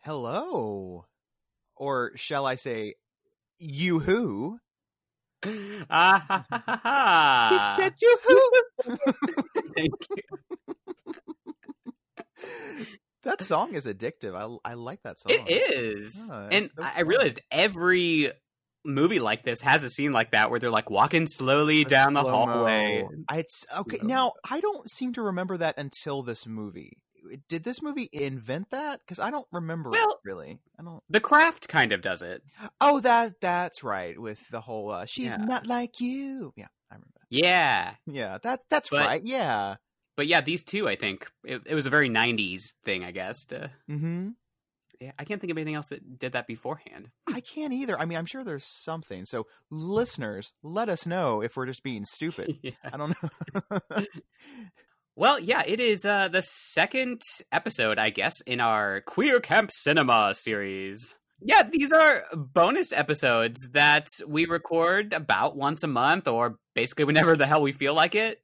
Hello. Or shall I say, you who? Ah, ha, ha, ha, said you who? Thank you. that song is addictive. I, I like that song. It is. Yeah, and so I realized every movie like this has a scene like that where they're like walking slowly down the hallway. It's okay. Now I don't seem to remember that until this movie. Did this movie invent that? Because I don't remember it Well- really. I don't. The craft kind of does it. Oh, that that's right. With the whole uh, "she's Yeah. not like you." Yeah, I remember that. Yeah. Yeah, that that's But- right. Yeah. But yeah, these two, I think it, it was a very '90s thing, I guess. To, Mm-hmm. yeah, I can't think of anything else that did that beforehand. I can't either. I mean, I'm sure there's something. So, listeners, let us know if we're just being stupid. Yeah. I don't know. Well, yeah, it is uh, the second episode, I guess, in our Queer Camp Cinema series. Yeah, these are bonus episodes that we record about once a month or basically whenever the hell we feel like it.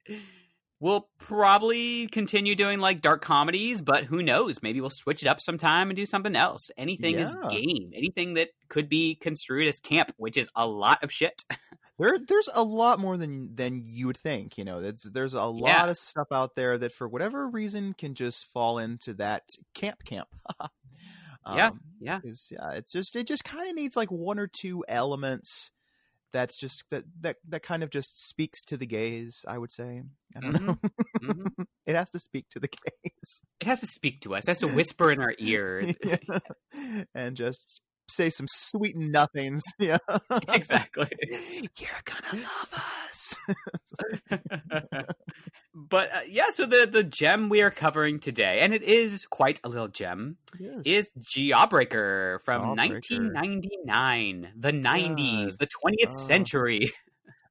We'll probably continue doing like dark comedies, but who knows? Maybe we'll switch it up sometime and do something else. Anything is game. Anything that could be construed as camp, which is a lot of shit. there, there's a lot more than than you would think. You know, there's there's a lot Yeah. of stuff out there that, for whatever reason, can just fall into that camp camp. Yeah, Um, yeah. yeah, it's just it just kind of needs like one or two elements that's just that that that kind of just speaks to the gaze. I would say. I don't know. Mhm. it has to speak to the gaze. It has to speak to us. It has to whisper in our ears. Yeah. and just say some sweet nothings. Yeah, exactly. You're gonna love us. but uh, yeah, so the the gem we are covering today, and it is quite a little gem, yes. is Jawbreaker from Jawbreaker. 1999, the 90s, the 20th Oh. century.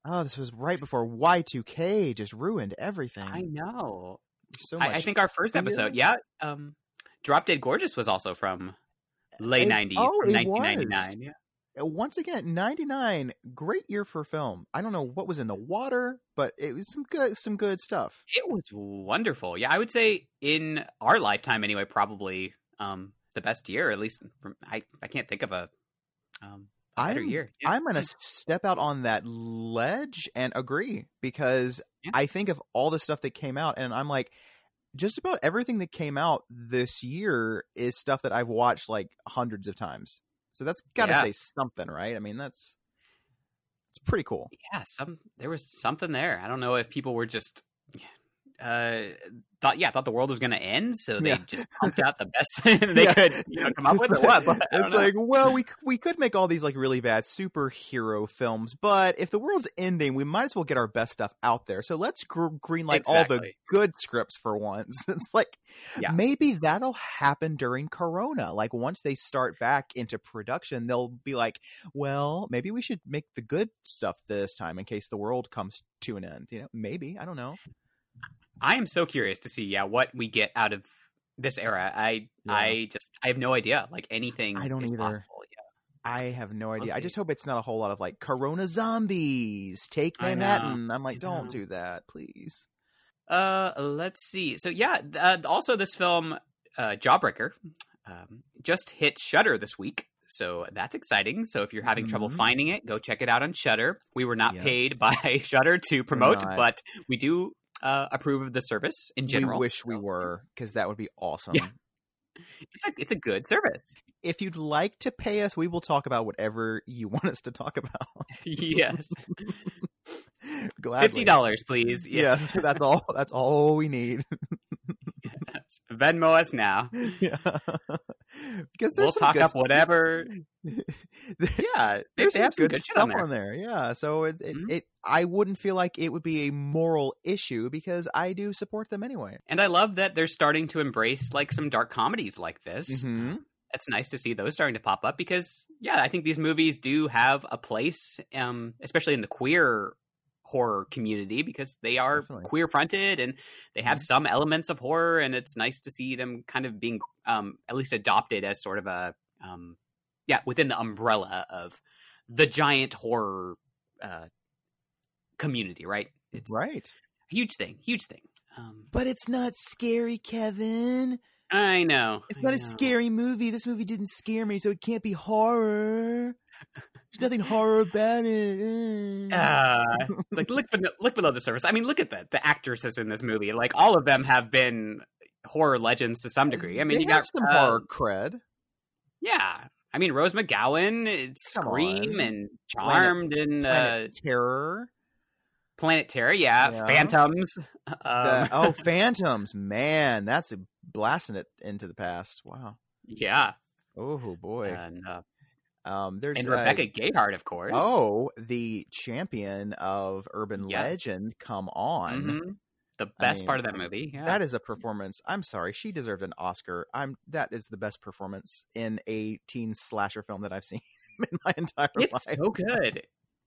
oh, this was right before Y2K just ruined everything. I know. so much. I, I think our first episode, yeah, um, Drop Dead Gorgeous was also from late 90s, oh, it was. 1999. Yeah. Uh, once again, ninety nine, great year for film. I don't know what was in the water, but it was some good, some good stuff. It was wonderful. Yeah, I would say in our lifetime anyway, probably um, the best year. At least from, I I can't think of a um, better I'm- year. Yeah. I'm gonna step out on that ledge and agree because Yeah. I think of all the stuff that came out, and I'm like, just about everything that came out this year is stuff that I've watched like hundreds of times. So that's got to Yeah. say something, right? I mean, that's it's pretty cool. yeah, some there was something there. I don't know if people were just uh thought yeah thought the world was going to end, so they Yeah. just pumped out the best thing they Yeah. could you know, come up with or what. But it's know. like, well, we we could make all these like really bad superhero films, but if the world's ending, we might as well get our best stuff out there. So let's gr- greenlight all the good scripts for once. It's like Yeah. maybe that'll happen during Corona. Like once they start back into production, they'll be like, well, maybe we should make the good stuff this time in case the world comes to an end. You know, maybe I don't know. I am so curious to see yeah what we get out of this era. I Yeah. I just I have no idea. Like anything I don't is either. possible. Yeah. I have no idea. I just hope it's not a whole lot of like Corona zombies take. Manhattan. I'm like, I don't know. do that, please. Uh, let's see. So yeah, uh, also this film, uh, Jawbreaker, um, just hit Shudder this week. So that's exciting. So if you're having trouble Mhm. finding it, go check it out on Shudder. We were not Yeah. paid by Shudder to promote, but we do uh, approve of the service in general. we wish we were because that would be awesome. Yeah. It's a it's a good service. If you'd like to pay us, we will talk about whatever you want us to talk about. yes, Gladly. fifty dollars, please. Yeah. Yes, that's all. That's all we need. Yes. Venmo us now. yeah. because We'll talk up stuff- whatever. There- Yeah, there's they some good, good shit stuff on there. Yeah, so it, it, Mhm. it I wouldn't feel like it would be a moral issue because I do support them anyway. And I love that they're starting to embrace like some dark comedies like this. Mhm. it's nice to see those starting to pop up because yeah, I think these movies do have a place, um, especially in the queer horror community because they are queer fronted and they have Mhm. some elements of horror and it's nice to see them kind of being um at least adopted as sort of a um yeah within the umbrella of the giant horror uh community right it's Right. huge thing huge thing um But it's not scary, Kevin. I know It's I not a scary movie. This movie didn't scare me, so it can't be horror. There's nothing horror about it. Uh. Uh, it's like look below, look below the surface. I mean, look at the the actresses in this movie. Like all of them have been horror legends to some degree. I mean, They you got some uh, horror cred. Yeah, I mean Rose McGowan, it's Scream and Charmed and uh, Planet Terror. Planet Terror. Yeah, Yeah. Phantoms. Um, The- oh, Phantoms. Man, that's a blasting it into the past. Wow. yeah, Oh boy. and, uh, Um, there's and uh, Rebecca Gayheart, of course. Oh, the champion of urban Yeah. legend. Come on. Mhm. the I best mean, part of that movie. Yeah. That is a performance. I'm sorry, she deserved an Oscar. I'm that is the best performance in a teen slasher film that I've seen in my entire it's life. It's so good.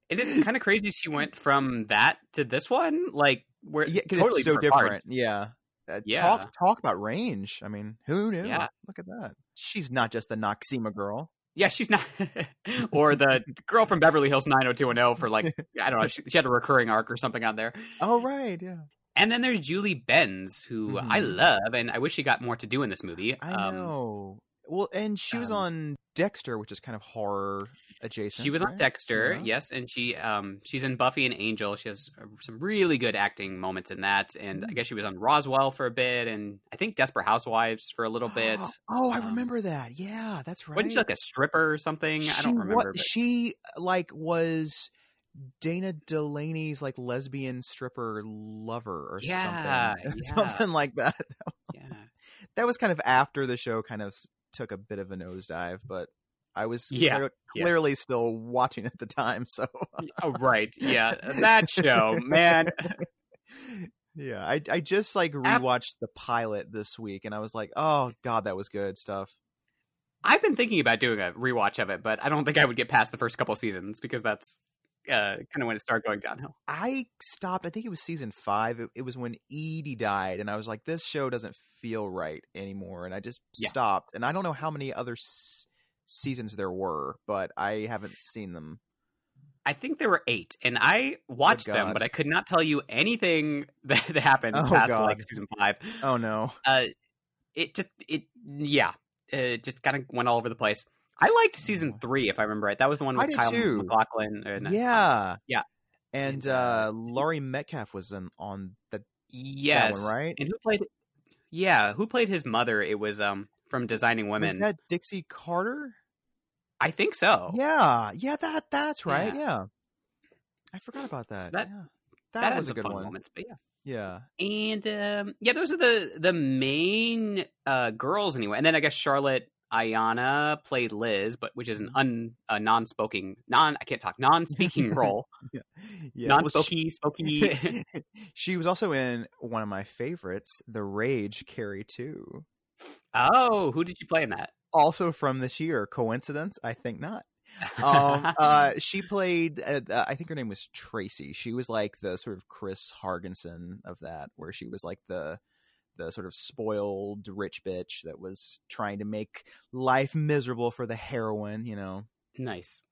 It is kind of crazy she went from that to this one, like where yeah, totally it's so different. different. Yeah. Uh, Yeah. Talk talk about range. I mean, who knew? Yeah. Look at that. She's not just the Noxzema girl. Yeah, she's not. or the girl from Beverly Hills 90210 for like I don't know. She, she had a recurring arc or something on there. Oh right, yeah. And then there's Julie Benz, who I Mhm. love, and I wish she got more to do in this movie. I Um, know. Well, and she was um, on Dexter, which is kind of horror adjacent. She was on? Dexter, Yeah. yes, and she um she's in Buffy and Angel. She has uh, some really good acting moments in that, and I Mm. guess she was on Roswell for a bit, and I think Desperate Housewives for a little bit. oh, I Um, remember that. Yeah, that's right. Wasn't she like a stripper or something? I don't She wa- remember. but- She like was Dana Delany's like lesbian stripper lover or Yeah, something, yeah. something like that. yeah. That was kind of after the show kind of took a bit of a nosedive, but I was Yeah, clear- yeah. clearly still watching at the time. So Oh right, yeah, that show, man. yeah, I I just like rewatched the pilot this week, and I was like, oh god, that was good stuff. I've been thinking about doing a rewatch of it, but I don't think I would get past the first couple seasons because that's uh, kind of when it started going downhill. I stopped. I think it was season five. It, it was when Edie died, and I was like, "This show doesn't feel right anymore," and I just Yeah. stopped. And I don't know how many other s- seasons there were, but I haven't seen them. I think there were eight, and I watched them, but I could not tell you anything that, that happens Oh, past God. like season five. Oh no! Uh, it just it yeah, it just kind of went all over the place. I liked season Oh. three, if I remember right. That was the one with Kyle too. MacLachlan. And, uh, yeah, yeah. And uh, uh, Laurie Metcalf was in, on the yes, that one, right? And who played? Yeah, who played his mother? It was um from Designing Women. Was Women. that Dixie Carter? I think so. Yeah, yeah, that that's right. Yeah. Yeah, I forgot about that. that- yeah. that, that, was a good fun one. moments, but yeah. Yeah. And um, yeah, those are the the main uh, girls anyway. And then I guess Charlotte Ayanna played Liz, but which is an un a non-spoken non I can't talk non-speaking role, Yeah. well, non-spokey spokey. she, she was also in one of my favorites, The Rage Carrie 2. oh, who did you play in that? Also from this year. Coincidence? I think not. um, uh, she played. Uh, uh, I think her name was Tracy. She was like the sort of Chris Hargensen of that, where she was like the the sort of spoiled rich bitch that was trying to make life miserable for the heroine. You know. nice.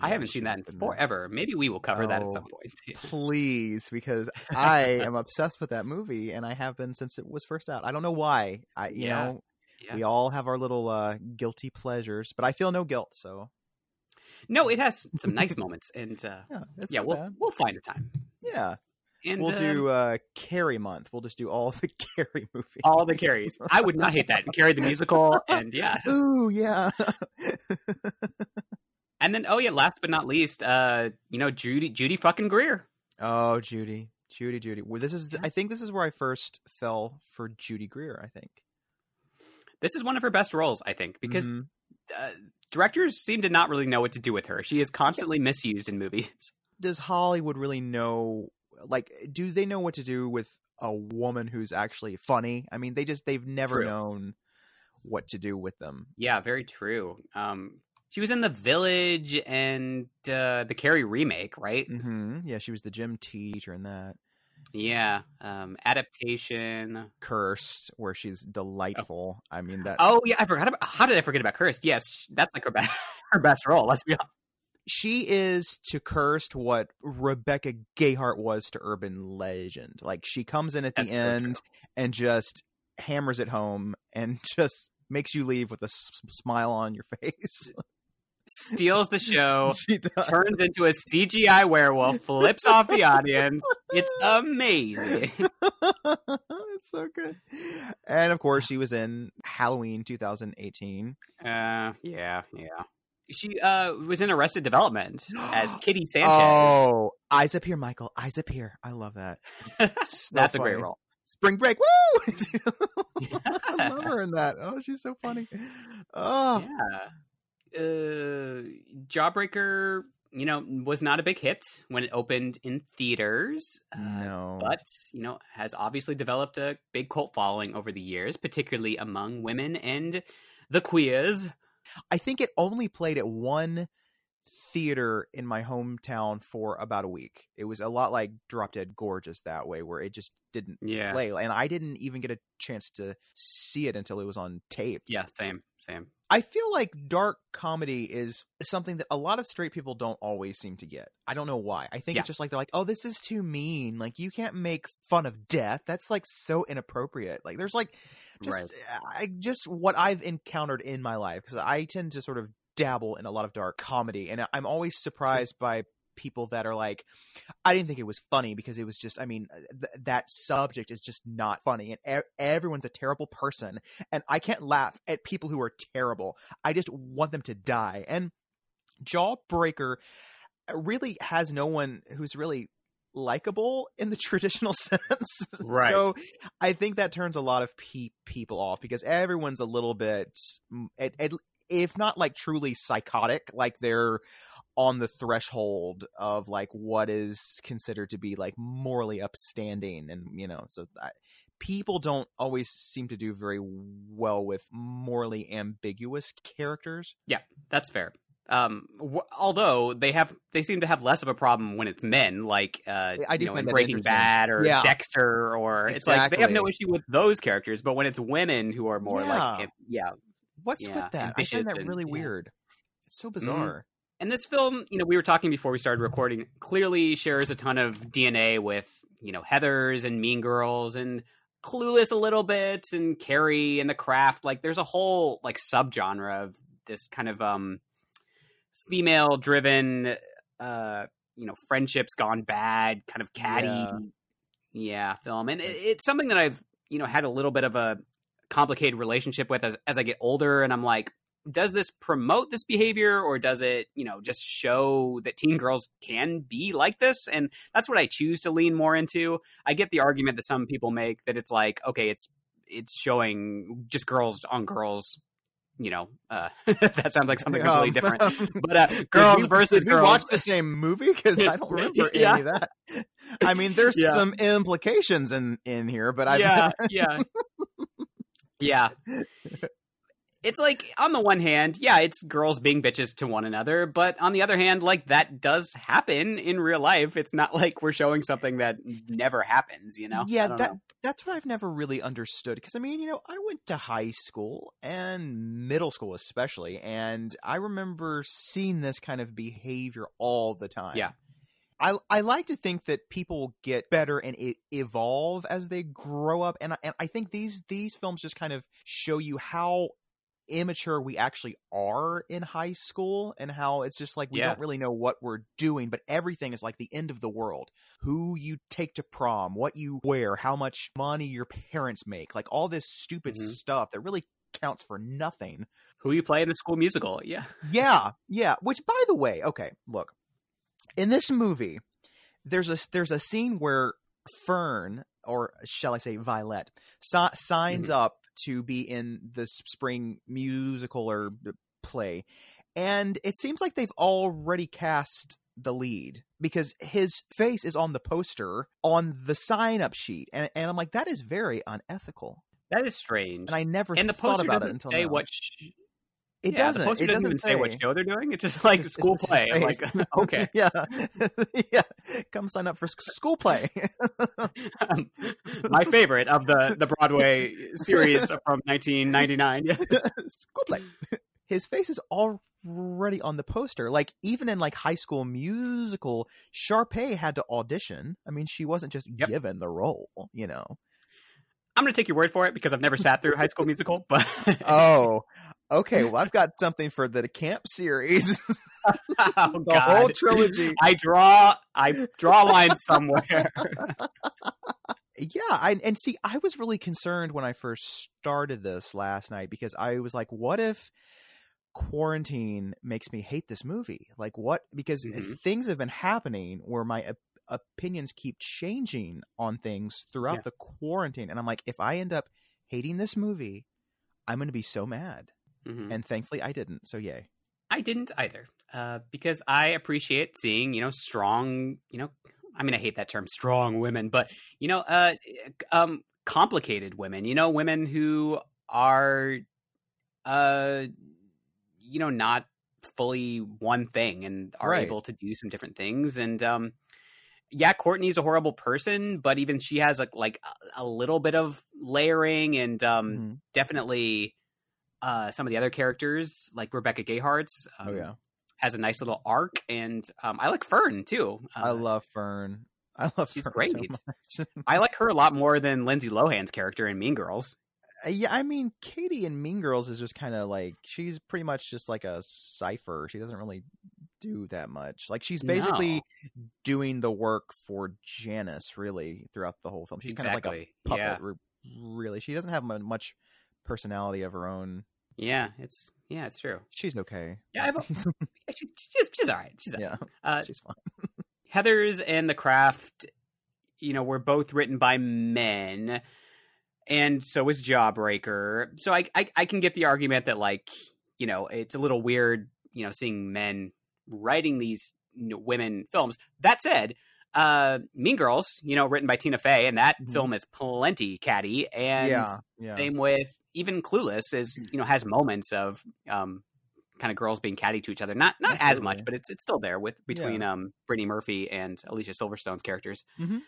I haven't seen that in forever. Maybe we will cover that at Oh, some point. Please, because I am obsessed with that movie, and I have been since it was first out. I don't know why. I, you Yeah. know, Yeah. we all have our little uh, guilty pleasures, but I feel no guilt. So No, it has some nice moments, and uh, yeah, yeah, we'll bad. we'll find a time. yeah. And we'll um, do uh Carrie month. We'll just do all the Carrie movies. all the carries. I would not hate that. Carrie the musical, and yeah, Ooh, yeah. and then oh yeah, last but not least, uh, you know Judy Judy fucking Greer. oh, Judy, Judy, Judy. Well, this is. I think this is where I first fell for Judy Greer. I think This is one of her best roles, I think, because Mhm. uh, directors seem to not really know what to do with her. She is constantly misused in movies. does Hollywood really know? Like, do they know what to do with a woman who's actually funny? I mean, they just they've never True. known what to do with them. Yeah, very true. Um, she was in The Village and uh, the Carrie remake, right? Mm-hmm. Yeah, she was the gym teacher in that. Yeah. Um, adaptation. Cursed, where she's delightful. I mean that. Oh yeah, I forgot about. How did I forget about Cursed? Yes, that's like her best her best role. Let's be honest. She is to Cursed what Rebecca Gayheart was to Urban Legend. Like she comes in at the That's so true. end and just hammers it home and just makes you leave with a s- smile on your face. Steals the show. Turns into a CGI werewolf, flips off the audience. It's amazing. it's so good. And of course, she was in Halloween 2018. Uh, yeah, yeah. She uh was in Arrested Development as Kitty Sanchez. Oh, eyes up here, Michael. Eyes up here. I love that. So That's a great role. Spring Break. Woo! I love her in that. Oh, she's so funny. Oh, Yeah. Uh, Jawbreaker, you know, was not a big hit when it opened in theaters. Uh, no. but you know has obviously developed a big cult following over the years particularly among women and the queers I think it only played at one theater in my hometown for about a week. It was a lot like Drop Dead Gorgeous that way, where it just didn't yeah play, and I didn't even get a chance to see it until it was on tape. yeah same same I feel like dark comedy is something that a lot of straight people don't always seem to get. I don't know why. I think Yeah. it's just like they're like, "Oh, this is too mean. Like you can't make fun of death. That's like so inappropriate." Like there's like just Right. I just what I've encountered in my life because I tend to sort of dabble in a lot of dark comedy and I'm always surprised by people that are like I didn't think it was funny because it was just I mean uh, th- that subject is just not funny and e- everyone's a terrible person and I can't laugh at people who are terrible. I just want them to die. And Jawbreaker uh, really has no one who's really likable in the traditional sense. Right. So I think that turns a lot of pe- people off because everyone's a little bit, at, at, if not like truly psychotic, like they're on the threshold of like what is considered to be like morally upstanding and you know so I, people don't always seem to do very well with morally ambiguous characters yeah that's fair um w- although they have they seem to have less of a problem when it's men like uh I do you know, in breaking bad or Yeah. dexter or it's like they have no issue with those characters but when it's women who are more Yeah. like yeah what's Yeah, with that i find that and- really. Mm-hmm. weird it's so bizarre And this film, you know, we were talking before we started recording, clearly shares a ton of DNA with, you know, Heathers and Mean Girls and Clueless a little bit and Carrie and The Craft. Like there's a whole like subgenre of this kind of um female driven uh you know, friendships gone bad, kind of catty Yeah. yeah, film. And it, it's something that I've, you know, had a little bit of a complicated relationship with as as I get older and I'm like does this promote this behavior or does it you know just show that teen girls can be like this and that's what i choose to lean more into i get the argument that some people make that it's like okay it's it's showing just girls on girls you know uh that sounds like something completely different but uh girls we- versus did we girls watch the same movie because i don't remember Yeah. any of that i mean there's Yeah. some implications in in here but i yeah, yeah, yeah. It's like on the one hand, yeah, it's girls being bitches to one another, but on the other hand, like that does happen in real life. It's not like we're showing something that never happens, you know? Yeah that know. that's what i've never really understood because i mean you know i went to high school and middle school especially and i remember seeing this kind of behavior all the time Yeah. I, I like to think that people get better and e- evolve as they grow up, and I, and I think these these films just kind of show you how immature we actually are in high school, and how it's just like we Yeah. don't really know what we're doing, but everything is like the end of the world. Who you take to prom, what you wear, how much money your parents make, like all this stupid Mhm. stuff that really counts for nothing. Who you play in the school musical? Yeah, Yeah, yeah. Which, by the way, okay, look, in this movie, there's a there's a scene where Fern, or shall I say Violet, si- signs up to be in the spring musical or uh, play, and it seems like they've already cast the lead because his face is on the poster on the sign up sheet, and and I'm like that is very unethical. That is strange. and I never and the thought poster about doesn't until say now. what. Sh- it yeah, doesn't. The poster it doesn't, doesn't even say. what say. show they're doing. It's just like It's- school it's play. Like, okay. yeah, yeah. Come sign up for school play. Um, my favorite of the the Broadway series from 1999. school play. His face is already on the poster. Like even in like High School Musical, Sharpay had to audition. I mean, she wasn't just Yep. given the role. You know. I'm going to take your word for it because I've never sat through High School Musical, but Oh, okay. Well, I've got something for the camp series. oh, the God. whole trilogy. I draw I draw a line somewhere. Yeah, I and see, I was really concerned when I first started this last night because I was like, what if quarantine makes me hate this movie? Like, what? Because Mhm. things have been happening where my op- opinions keep changing on things throughout Yeah. the quarantine, and I'm like, if I end up hating this movie, I'm going to be so mad. Mhm. And thankfully, I didn't. So yay. I didn't either, uh, because I appreciate seeing you know strong, you know, I mean I hate that term strong women, but you know, uh, um, complicated women. You know, women who are, uh, you know, not fully one thing and are Right. able to do some different things. And um, yeah, Courtney's a horrible person, but even she has like like a, a little bit of layering and um, Mhm. definitely uh, some of the other characters, like Rebecca Gayheart's, um, oh yeah, has a nice little arc, and um, I like Fern too. I Uh, love Fern. I love she's Fern great. so much. I like her a lot more than Lindsay Lohan's character in Mean Girls. Uh, Yeah, I mean, Cady in Mean Girls is just kind of like she's pretty much just like a cipher. She doesn't really do that much. Like she's basically doing the work for Janis really throughout the whole film. She's kind of like a puppet. yeah, re- Really, she doesn't have much personality of her own. Yeah, it's yeah, it's true. She's okay. Yeah, she's she's she's all right. She's all right. yeah, Uh, she's fine. Heathers and the Craft, you know, were both written by men, and so was Jawbreaker. So I, I I can get the argument that like you know it's a little weird, you know, seeing men writing these women films. That said, uh, Mean Girls, you know, written by Tina Fey, and that Mhm. film is plenty catty, and yeah, yeah. same with even Clueless is you know has moments of um kind of girls being catty to each other. Not not as much, but it's it's still there with between um Brittany Murphy and Alicia Silverstone's characters. Mhm.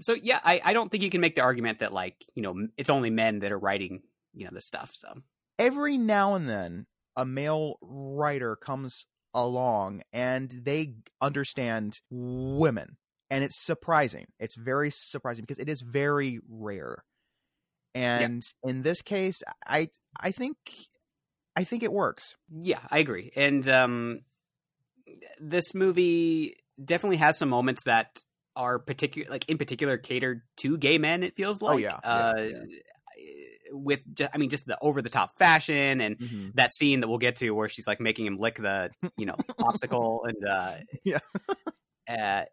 So yeah, I I don't think you can make the argument that like you know it's only men that are writing you know this stuff. So every now and then a male writer comes along and they understand women and it's surprising it's very surprising because it is very rare and in this case i i think i think it works yeah, I agree. And um this movie definitely has some moments that are particular like in particular catered to gay men it feels like Oh, yeah, yeah, uh with ju- i mean just the over the top fashion and Mm-hmm. that scene that we'll get to where she's like making him lick the you know popsicle and uh Yeah. uh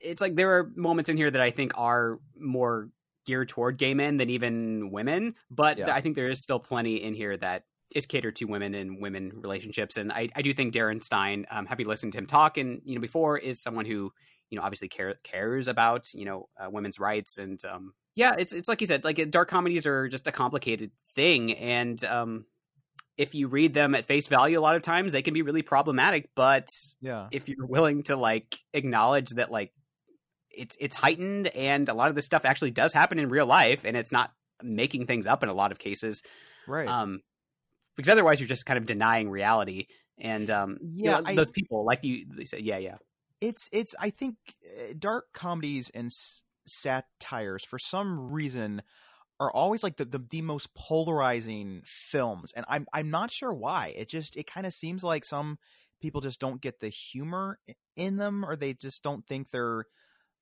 it's like there are moments in here that i think are more geared toward gay men than even women but Yeah. i think there is still plenty in here that is catered to women and women relationships and i, I do think darren stein um, having listened to him talk and you know before is someone who you know obviously care, cares about you know uh, women's rights and um yeah it's it's like you said like dark comedies are just a complicated thing and um if you read them at face value a lot of times they can be really problematic but yeah. if you're willing to like acknowledge that like it's it's heightened and a lot of this stuff actually does happen in real life and it's not making things up in a lot of cases right. um because otherwise you're just kind of denying reality and um you Yeah, know, I- those people like you they say yeah yeah. It's it's i think uh, dark comedies and s- satires for some reason are always like the, the, the most polarizing films and i'm i'm not sure why it just it kind of seems like some people just don't get the humor in them or they just don't think they're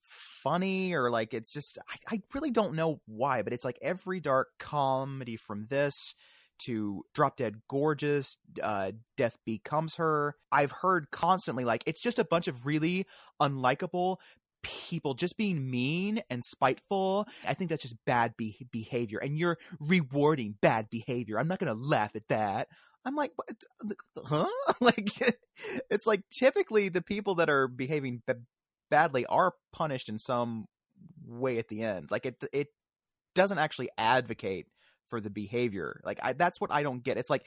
funny or like it's just I, I really don't know why but it's like every dark comedy from this to Drop Dead Gorgeous, uh, Death Becomes Her. I've heard constantly like it's just a bunch of really unlikable people just being mean and spiteful. I think that's just bad be- behavior, and you're rewarding bad behavior. I'm not gonna laugh at that. I'm like, what? huh? like, it's like typically the people that are behaving b- badly are punished in some way at the end. Like it, it doesn't actually advocate for the behavior. Like I, that's what I don't get. It's like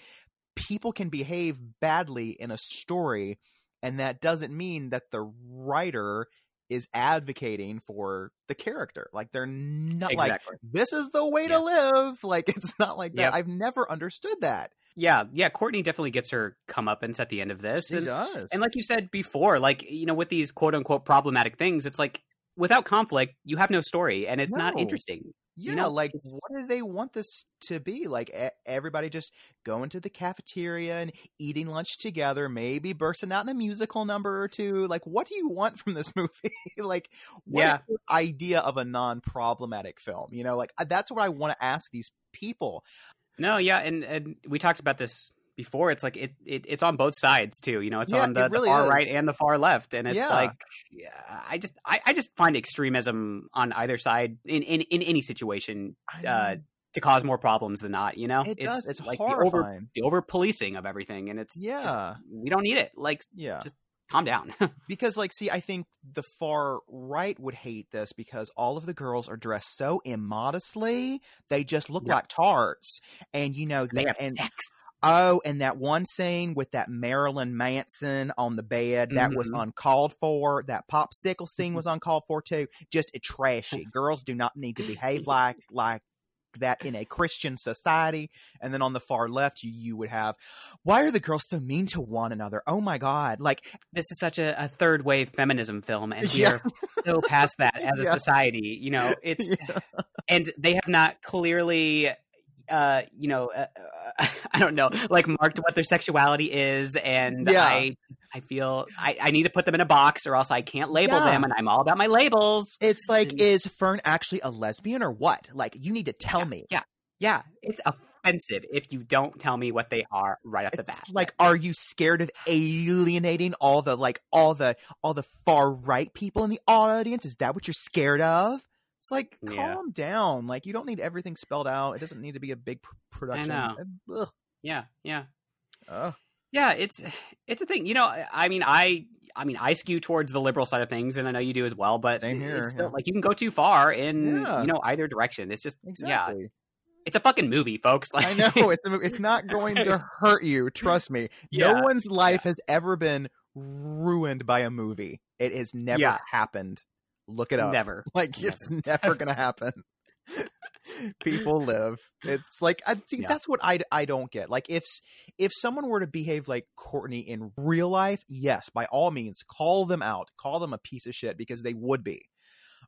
people can behave badly in a story, and that doesn't mean that the writer is advocating for the character. Like they're not Exactly. like this is the way Yeah. to live. Like it's not like that. Yep. I've never understood that. Yeah, yeah. Courtney definitely gets her comeuppance at the end of this, and, does. and like you said before, like you know, with these quote unquote problematic things, it's like without conflict, you have no story, and it's not interesting. Yeah, you know, like what do they want this to be? Like e- everybody just going to the cafeteria and eating lunch together, maybe bursting out in a musical number or two. Like, what do you want from this movie? like, Yeah. your idea of a non-problematic film? You know, like uh, that's what I want to ask these people. No, yeah, and and we talked about this before. It's like it, it it's on both sides too. You know, it's Yeah, on the, it really the far is. right and the far left, and it's Yeah. like yeah, I just I, I just find extremism on either side in in, in any situation uh, to cause more problems than not. You know, it does. It's like the over horrifying. the over policing of everything, and it's just- Yeah. we don't need it. Like, yeah. just- calm down. because like see i think the far right would hate this because all of the girls are dressed so immodestly they just look Yeah. like tarts and you know they that, have and sex. Oh and that one scene with that marilyn manson on the bed that was Mhm. uncalled for that popsicle scene was uncalled for too just trashy girls do not need to behave like like that in a Christian society, and then on the far left, you you would have, why are the girls so mean to one another? Oh my god! Like This is such a, a third wave feminism film, and we Yeah. are so past that as a society. You know, it's Yeah. and they have not clearly uh you know uh, uh, i don't know like marked what their sexuality is and Yeah. i i feel I, I need to put them in a box or else i can't label Yeah. them and i'm all about my labels It's like, And- is Fern actually a lesbian or what? Like, you need to tell Yeah, me. yeah yeah it's offensive if you don't tell me what they are right off the bat like, are you scared of alienating all the like all the all the far right people in the audience? Is that what you're scared of? It's like, Yeah. calm down. Like, you don't need everything spelled out. It doesn't need to be a big pr- production. know. Ugh. yeah yeah Ugh. yeah it's it's a thing you know I- i mean i i mean i skew towards the liberal side of things and i know you do as well but Same here, it's still yeah. like you can go too far in Yeah. you know either direction it's just yeah Exactly. it's a fucking movie folks like I know it's a, it's not going to hurt you. Trust me. Yeah, No one's life has ever been ruined by a movie. It has never Yeah. happened. Look it up. never Like it's never gonna happen. People live. It's like I see. Yeah. That's what I I don't get. Like if if someone were to behave like Courtney in real life, yes, by all means, call them out, call them a piece of shit because they would be.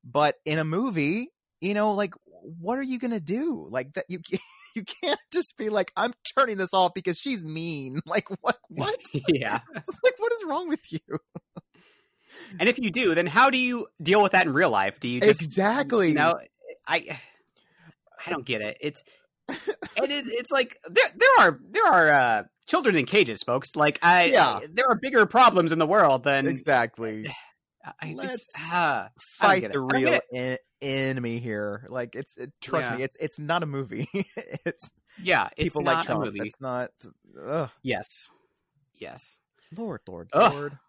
But in a movie, you know, like what are you gonna do? Like that you you can't just be like I'm turning this off because she's mean. Like what what? yeah like what is wrong with you? And if you do, then how do you deal with that in real life? Do you just Exactly. You know, I I don't get it. It's and it, it's like there there are there are uh, children in cages, folks. Like I Yeah. there are bigger problems in the world than Exactly. I Let's I fight the. I real en- enemy here. Like it's it, trust Yeah. me, it's it's not a movie. it's yeah. It's people not like a Trump. movie. It's not. Ugh. Yes, yes. Lord, Lord, Ugh. Lord.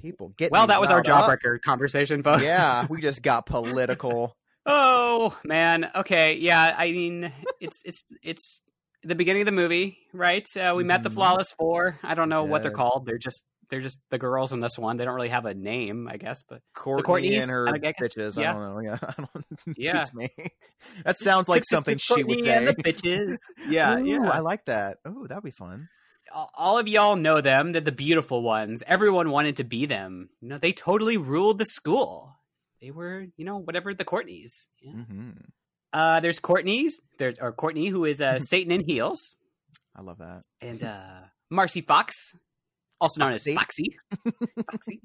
People get. Well, that was our job up. jawbreaker conversation, folks. Yeah, we just got political. Oh man. Okay. Yeah. I mean, it's it's it's the beginning of the movie, right? Uh, we met the Mhm. flawless four. I don't know what they're called. They're just they're just the girls in this one. They don't really have a name, I guess. But Courtney Courtneys, and her I guess, bitches. I yeah. don't know. Yeah, I don't. Yeah. That sounds like something she would say. and the bitches. Yeah. Ooh, yeah. I like that. Oh, that'd be fun. All of y'all know them. They're the beautiful ones. Everyone wanted to be them. You know, they totally ruled the school. They were, you know, whatever the Courtneys. Yeah. hmm Uh, there's Courtney's. There's or Courtney, who is uh, Satan in heels, I love that. and uh, Marcy Fox, also known Foxy. as Foxy. Foxy.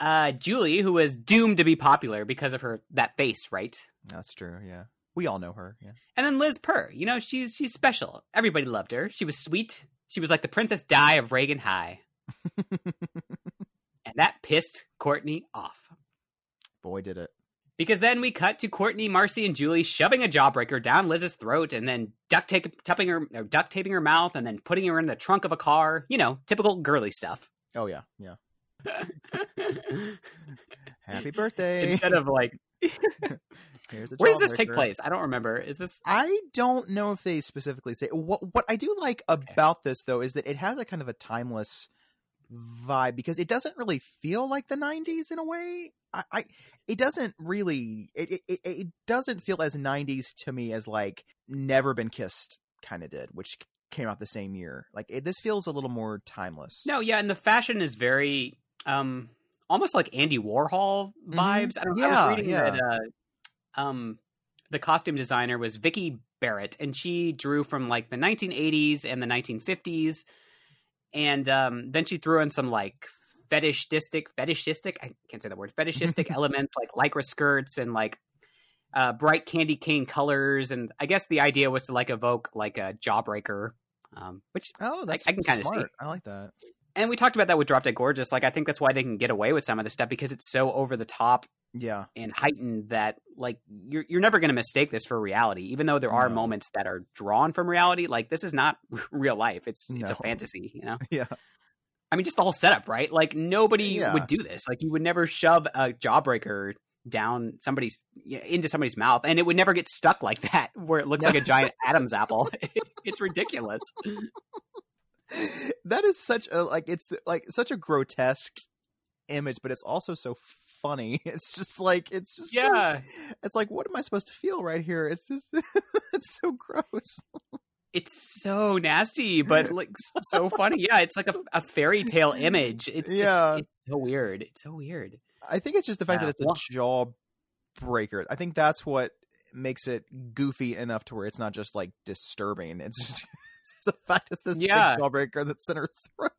Uh, Julie, who is doomed to be popular because of her that face, right? That's true. Yeah, we all know her. Yeah. And then Liz Purr, you know, she's she's special. Everybody loved her. She was sweet. She was like the Princess Di of Reagan High. and that pissed Courtney off. Boy, did it. Because then we cut to Courtney, Marcy, and Julie shoving a jawbreaker down Liz's throat and then duct tape, taping her, or duct taping her mouth and then putting her in the trunk of a car. You know, typical girly stuff. Oh yeah, yeah. Happy birthday. instead of like, Where does this take place? I don't remember. Is this? I don't know if they specifically say what. What I do like about this though is that it has a kind of a timeless vibe because it doesn't really feel like the '90s in a way. I, I it doesn't really. It, it it- it doesn't feel as '90s to me as like Never Been Kissed kind of did, which came out the same year. Like it, this feels a little more timeless. No, yeah, and the fashion is very um almost like Andy Warhol vibes. I don't know. I Mm-hmm. Was reading yeah. that uh, um the costume designer was Vicky Barrett and she drew from like the 1980s and the 1950s and um then she threw in some like fetishistic fetishistic I can't say the word fetishistic elements like lycra skirts and like uh, bright candy cane colors, and I guess the idea was to like evoke like a jawbreaker, um, which Oh, that's I can kinda see. I like that. And we talked about that with Drop Dead Gorgeous. Like, I think that's why they can get away with some of this stuff because it's so over the top Yeah. and heightened that, like, you're you're never going to mistake this for reality. Even though there are No. moments that are drawn from reality, like this is not real life. It's it's a fantasy, you know. Yeah. I mean, just the whole setup, right? Like nobody Yeah. would do this. Like you would never shove a jawbreaker down somebody's you know, into somebody's mouth, and it would never get stuck like that, where it looks like a giant Adam's apple. it's ridiculous. that is such a like it's like such a grotesque image but it's also so funny it's just like it's just so- Yeah, it's like what am i supposed to feel right here it's just it's so gross it's so nasty, but like so funny. Yeah, it's like a, a fairy tale image. It's just, Yeah. it's so weird. It's so weird. i think it's just the fact Yeah, that it's a jawbreaker i think that's what makes it goofy enough to where it's not just like disturbing it's just the fact it's this big Yeah. jawbreaker that's in her throat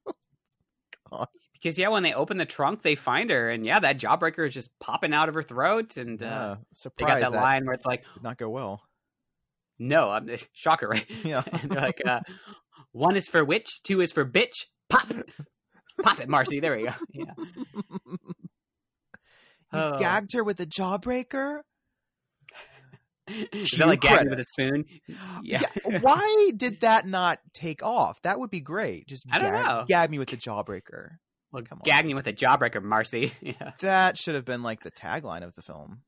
Because yeah, when they open the trunk, they find her, and yeah, that jawbreaker is just popping out of her throat, and uh, yeah they got that, that line where it's like, not go well "No, I'm shocker, right?" yeah and they're like, uh, "One is for witch, two is for bitch." Pop, pop it, Marcy. There we go. Yeah. you Oh. gagged her with a jawbreaker Is that like gagging with a spoon? Yeah. Why did that not take off? That would be great. Just I don't gag, know. gag me with the jawbreaker. Well, Come on. gagging you with a jawbreaker, Marcy. Yeah. That should have been like the tagline of the film.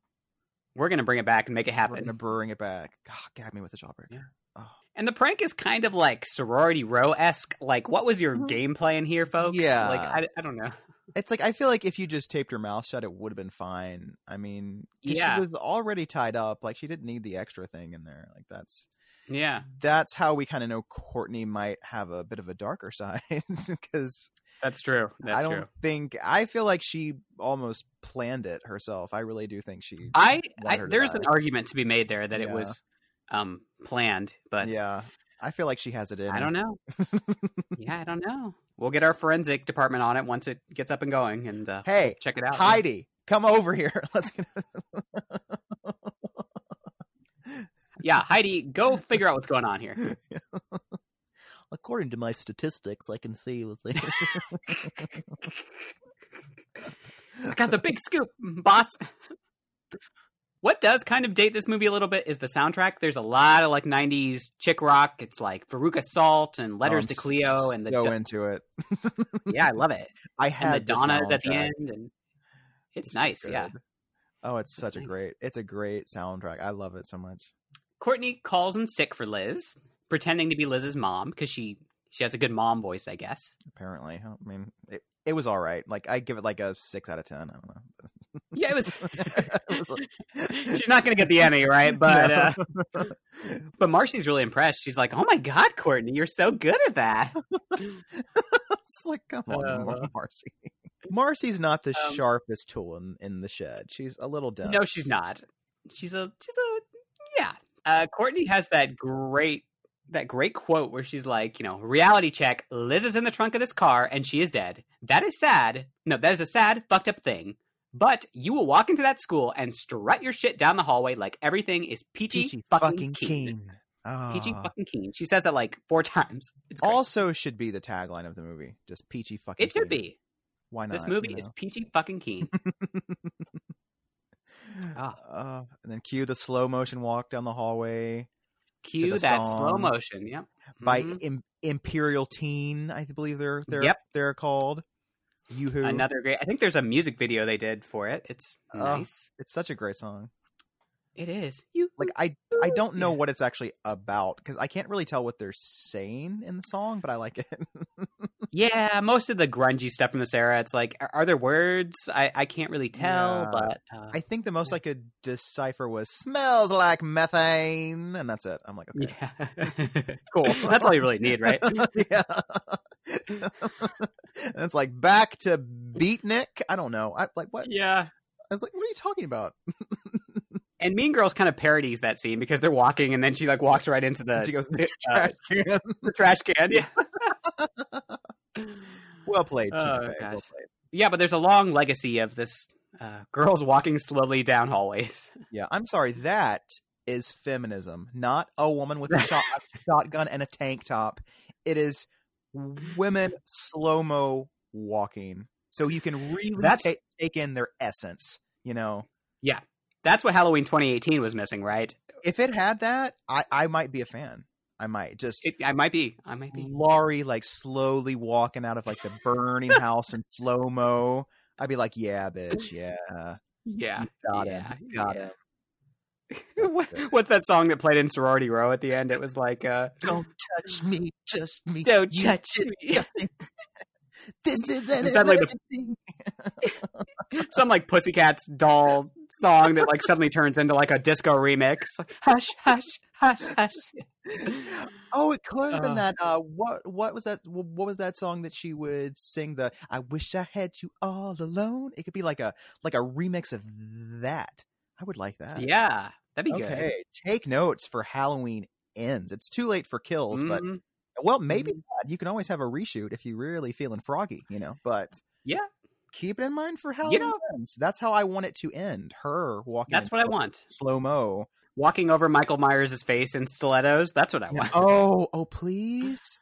We're gonna bring it back and make it We're happen. gonna bring it back. God, gag me with the jawbreaker. Yeah. Oh. And the prank is kind of like sorority row esque. Like, what was your Mhm. game plan here, folks? Yeah. Like, I, I don't know. It's like I feel like if you just taped her mouth shut, it would have been fine. I mean, Yeah. she was already tied up. Like she didn't need the extra thing in there. Like that's Yeah. that's how we kind of know Courtney might have a bit of a darker side because That's true. That's I don't true. think I feel like she almost planned it herself. I really do think she. I, I there's die. an argument to be made there that it was um planned, but yeah, I feel like she has it in. I don't know. yeah, I don't know. We'll get our forensic department on it once it gets up and going, and uh, Hey, check it out. Heidi, come over here. Let's get. Yeah, Heidi, go figure out what's going on here. According to my statistics, I can see with the. I got the big scoop, boss. What does kind of date this movie a little bit is the soundtrack. There's a lot of like '90s chick rock. It's like Veruca Salt and Letters oh, I'm to Cleo, and the so Do- into it. yeah, I love it. I And had the Donnas at the end, and it's so nice. yeah. Oh, it's such a great. It's a great soundtrack. I love it so much. Courtney calls in sick for Liz, pretending to be Liz's mom because she she has a good mom voice, I guess. Apparently, I mean, it, it was all right. Like I give it like a six out of ten. I don't know. Yeah, it was. It was like- She's not going to get the Emmy, right? But No. uh, but Marcy's really impressed. She's like, "Oh my god, Courtney, you're so good at that." it's like, come on, Uh. Marcy. Marcy's not the Um, sharpest tool in, in the shed. She's a little dumb. No, she's not. She's a she's a yeah. Uh, Courtney has that great that great quote where she's like, you know, reality check. Liz is in the trunk of this car and she is dead. That is sad. No, that is a sad, fucked up thing. But you will walk into that school and strut your shit down the hallway like everything is peachy, Peachy fucking, fucking keen. keen. Peachy Ah. fucking keen. She says that like four times. It's great. Also, should be the tagline of the movie. Just peachy fucking. it should keen. be. Why not? This movie you is peachy fucking keen. Ah. Uh, and then cue the slow motion walk down the hallway Cue that slow motion. Yep. by Mhm. Im- Imperial Teen. I believe they're they're Yep. they're called. Yoo-hoo. Another great. I think there's a music video they did for it. It's Oh. nice. It's such a great song. It is. You Like I I don't know Yeah. what it's actually about because I can't really tell what they're saying in the song, but I like it. Yeah, most of the grungy stuff from this era, it's like, are, are there words? I, I can't really tell, Yeah. but uh, I think the most I could decipher was "smells like methane," and that's it. I'm like, okay, yeah, cool. That's all you really need, right? yeah. and it's like back to beatnik. I don't know. I like what? yeah. I was like, what are you talking about? And Mean Girls kind of parodies that scene because they're walking, and then she like walks right into the she goes, uh, trash can. the trash can. Yeah, well played, Oh, Well played. yeah, but there's a long legacy of this uh, girls walking slowly down hallways. Yeah, I'm sorry. That is feminism, not a woman with a, shot, a shotgun and a tank top. It is women slow mo walking, so you can really That's- ta- take in their essence. You know, That's what Halloween 2018 was missing, right? if it had that, I I might be a fan. I might just It, I might be. I might be. Laurie like slowly walking out of like the burning house in slow mo. I'd be like, yeah, bitch, yeah, Yeah. you got yeah, you got yeah. him. What- What's that song that played in Sorority Row at the end? It was like, uh, Don't touch me, just me. Don't you touch me. This is an It sounded like emergency. some like Pussycats doll song that like suddenly turns into like a disco remix. Like, hush, hush, hush, hush. oh, it could have been Uh. that. Uh, what what was that? What was that song that she would sing? The I wish I had you all alone. It could be like a like a remix of that. I would like that. Yeah, that'd be Okay, take notes for Halloween ends. It's too late for kills, good. but well, maybe Mhm. not. you can always have a reshoot if you're really feeling froggy, you know. But Yeah. Keep it in mind for Halloween know- ends. That's how I want it to end. Her walking. that's what I want. Slow mo. Walking over Michael Myers' face in stilettos. That's what I want. Oh, oh, please.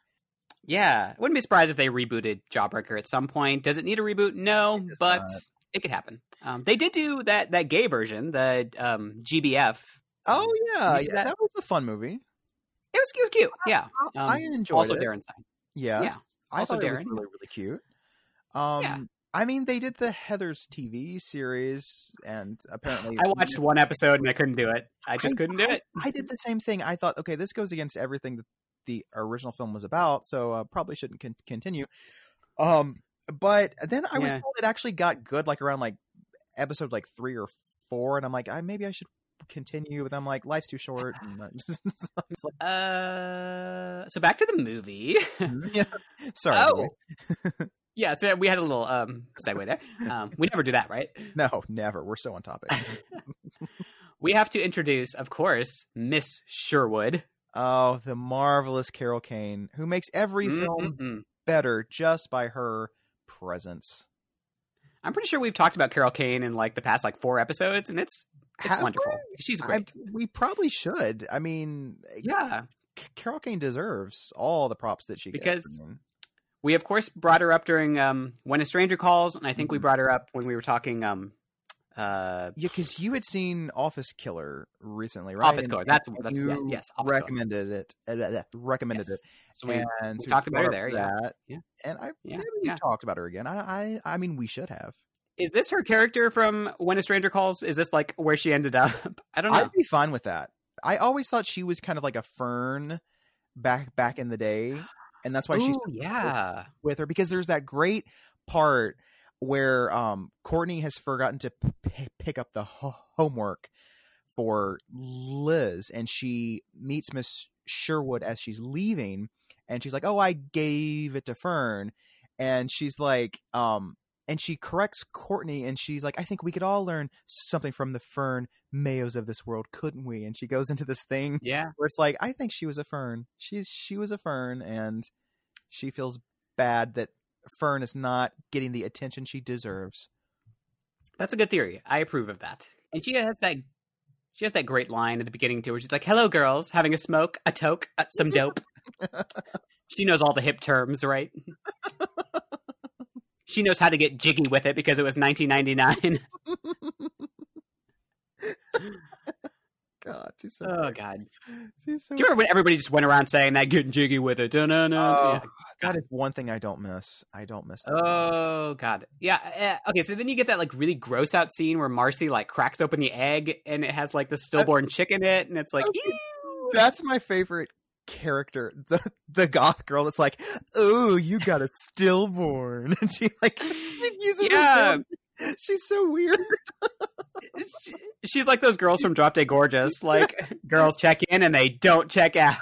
Yeah, wouldn't be surprised if they rebooted Jawbreaker at some point. Does it need a reboot? No, does but not. it could happen. Um, they did do that that gay version, the um, GBF. Oh yeah, yeah, that? that? was a fun movie. It was, it was cute. Yeah. I- Um, I enjoyed also it. Darren Stein. Yeah, Yeah, I also it Darren. really really cute. Um, I mean, they did the Heathers TV series, and apparently I watched one episode and I couldn't do it. I just couldn't do I- it. I did the same thing. I thought, okay, this goes against everything that the original film was about, so uh, probably shouldn't con- continue. Um, but then I was Yeah. told it actually got good, like around like episode like three or four, and I'm like, I maybe I should continue, but I'm like, life's too short. And just, like, Uh, so back to the movie. yeah. Sorry. oh. yeah. So we had a little um segue there. Um, we never do that, right? no, never. We're so on topic. We have to introduce, of course, Miss Sherwood. oh, the marvelous Carol Kane, who makes every film Mm-mm-mm. better just by her presence. I'm pretty sure we've talked about Carol Kane in like the past like four episodes, and it's it's Have wonderful. She's I- great. we probably should. I mean, yeah. Carol Kane deserves all the props that she Because- gets. We of course brought her up during um when a stranger calls, and I think we Mhm. brought her up when we were talking um uh yeah, because you had seen Office Killer recently, right? Office Killer. That's and that's you yes, yes. Office Killer. recommended it. Uh, recommended Yes. it. So we, and we so talked about her there, that, Yeah. And I Yeah, maybe yeah. talked about her again. I, I I mean, we should have. is this her character from When a Stranger Calls? Is this like where she ended up? I don't know. I'd be fine with that. I always thought she was kind of like a fern back back in the day, and that's why she's yeah. with her because there's that great part where um Courtney has forgotten to p- pick up the ho- homework for Liz and she meets Miss Sherwood as she's leaving and she's like, "Oh, I gave it to Fern." And she's like um and she corrects Courtney and she's like, "I think we could all learn something from the Fern Mayos of this world, couldn't we?" And she goes into this thing Yeah. where it's like I think she was a fern. She's she was a fern, and she feels bad that Fern is not getting the attention she deserves. That's a good theory. I approve of that. And she has that she has that great line at the beginning too, where she's like, "Hello, girls, having a smoke, a toke, uh, some dope." she knows all the hip terms, right? she knows how to get jiggy with it because it was 1999. God, she's so. oh God! she's so Do you remember when everybody just went around saying that, getting jiggy with it? No, no, yeah. That is one thing I don't miss. I don't miss that. Oh god, yeah. uh, okay, so then you get that like really gross out scene where Marcy like cracks open the egg and it has like the stillborn chick in it, and it's like, ew. That's my favorite character. The the goth girl that's like, "Oh, you got a stillborn." And she like uses her Yeah. She's so weird. She- she's like those girls from Drop Dead Gorgeous. Like girls check in and they don't check out.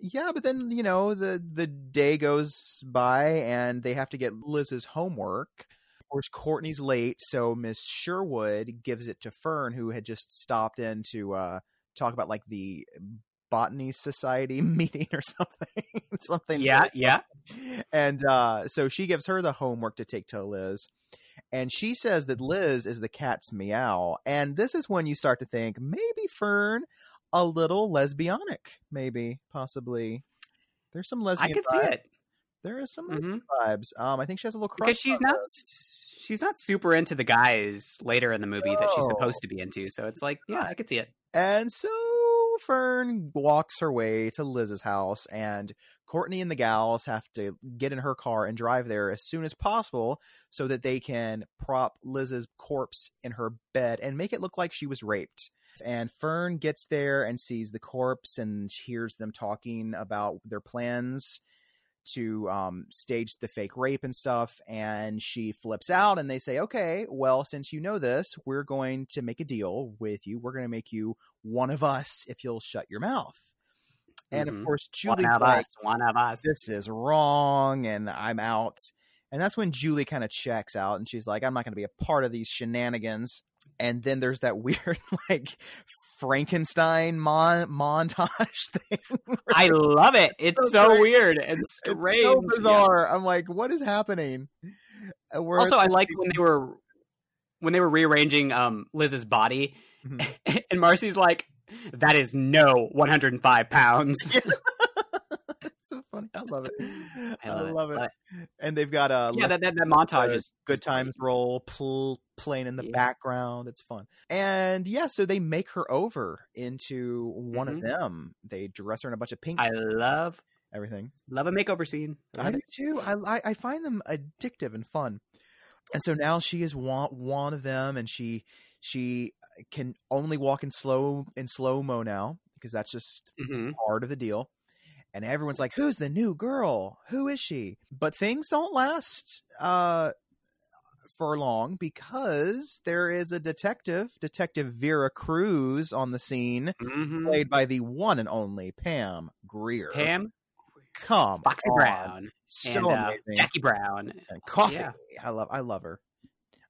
Yeah, but then you know the the day goes by and they have to get Liz's homework. Of course, Courtney's late, so Miss Sherwood gives it to Fern, who had just stopped in to uh, talk about like the botany society meeting or something. something. Yeah, yeah. And uh, so she gives her the homework to take to Liz. And she says that Liz is the cat's meow. And this is when you start to think maybe Fern a little lesbianic, maybe, possibly. There's some lesbian. I could see it There is some hmm vibes. Um, I think she has a little crush because she's not she's not super into the guys later in the movie that she's supposed to be into. So it's like, yeah, I could see it. And so Fern walks her way to Liz's house, and Courtney and the gals have to get in her car and drive there as soon as possible so that they can prop Liz's corpse in her bed and make it look like she was raped. And Fern gets there and sees the corpse and hears them talking about their plans to um, stage the fake rape and stuff. And she flips out, and they say, Okay, well, since you know this, we're going to make a deal with you. We're going to make you one of us if you'll shut your mouth. And Mhm. of course, One Julie's of like, us, one of us. This is wrong, and I'm out. And that's when Julie kind of checks out, and she's like, I'm not going to be a part of these shenanigans. And then there's that weird, like, Frankenstein mon- montage thing. I love it. It's so so weird and strange. so Yeah. bizarre. I'm like, what is happening? Uh, where Also, I like when they were when they were rearranging um Liz's body, Mhm. and Marcy's like, "That is no 105 pounds." Funny. I love it. I love love, it. it. And they've got a yeah, that, that that montage uh, is good times roll pl- playing in the Yeah. background. It's fun. And yeah, so they make her over into one Mhm. of them. They dress her in a bunch of pink I love everything. love a makeover scene. I do it. too. I, I I find them addictive and fun. And so now she is one one of them, and she she can only walk in slow in slow mo now because that's just Mhm. part of the deal. And everyone's like, "Who's the new girl? Who is she?" But things don't last uh, for long because there is a detective, Detective Vera Cruz, on the scene, Mhm. played by the one and only Pam Grier. Pam, come Foxy on. Brown, so and uh. Jackie Brown. and Coffy. Yeah. I love, I love her.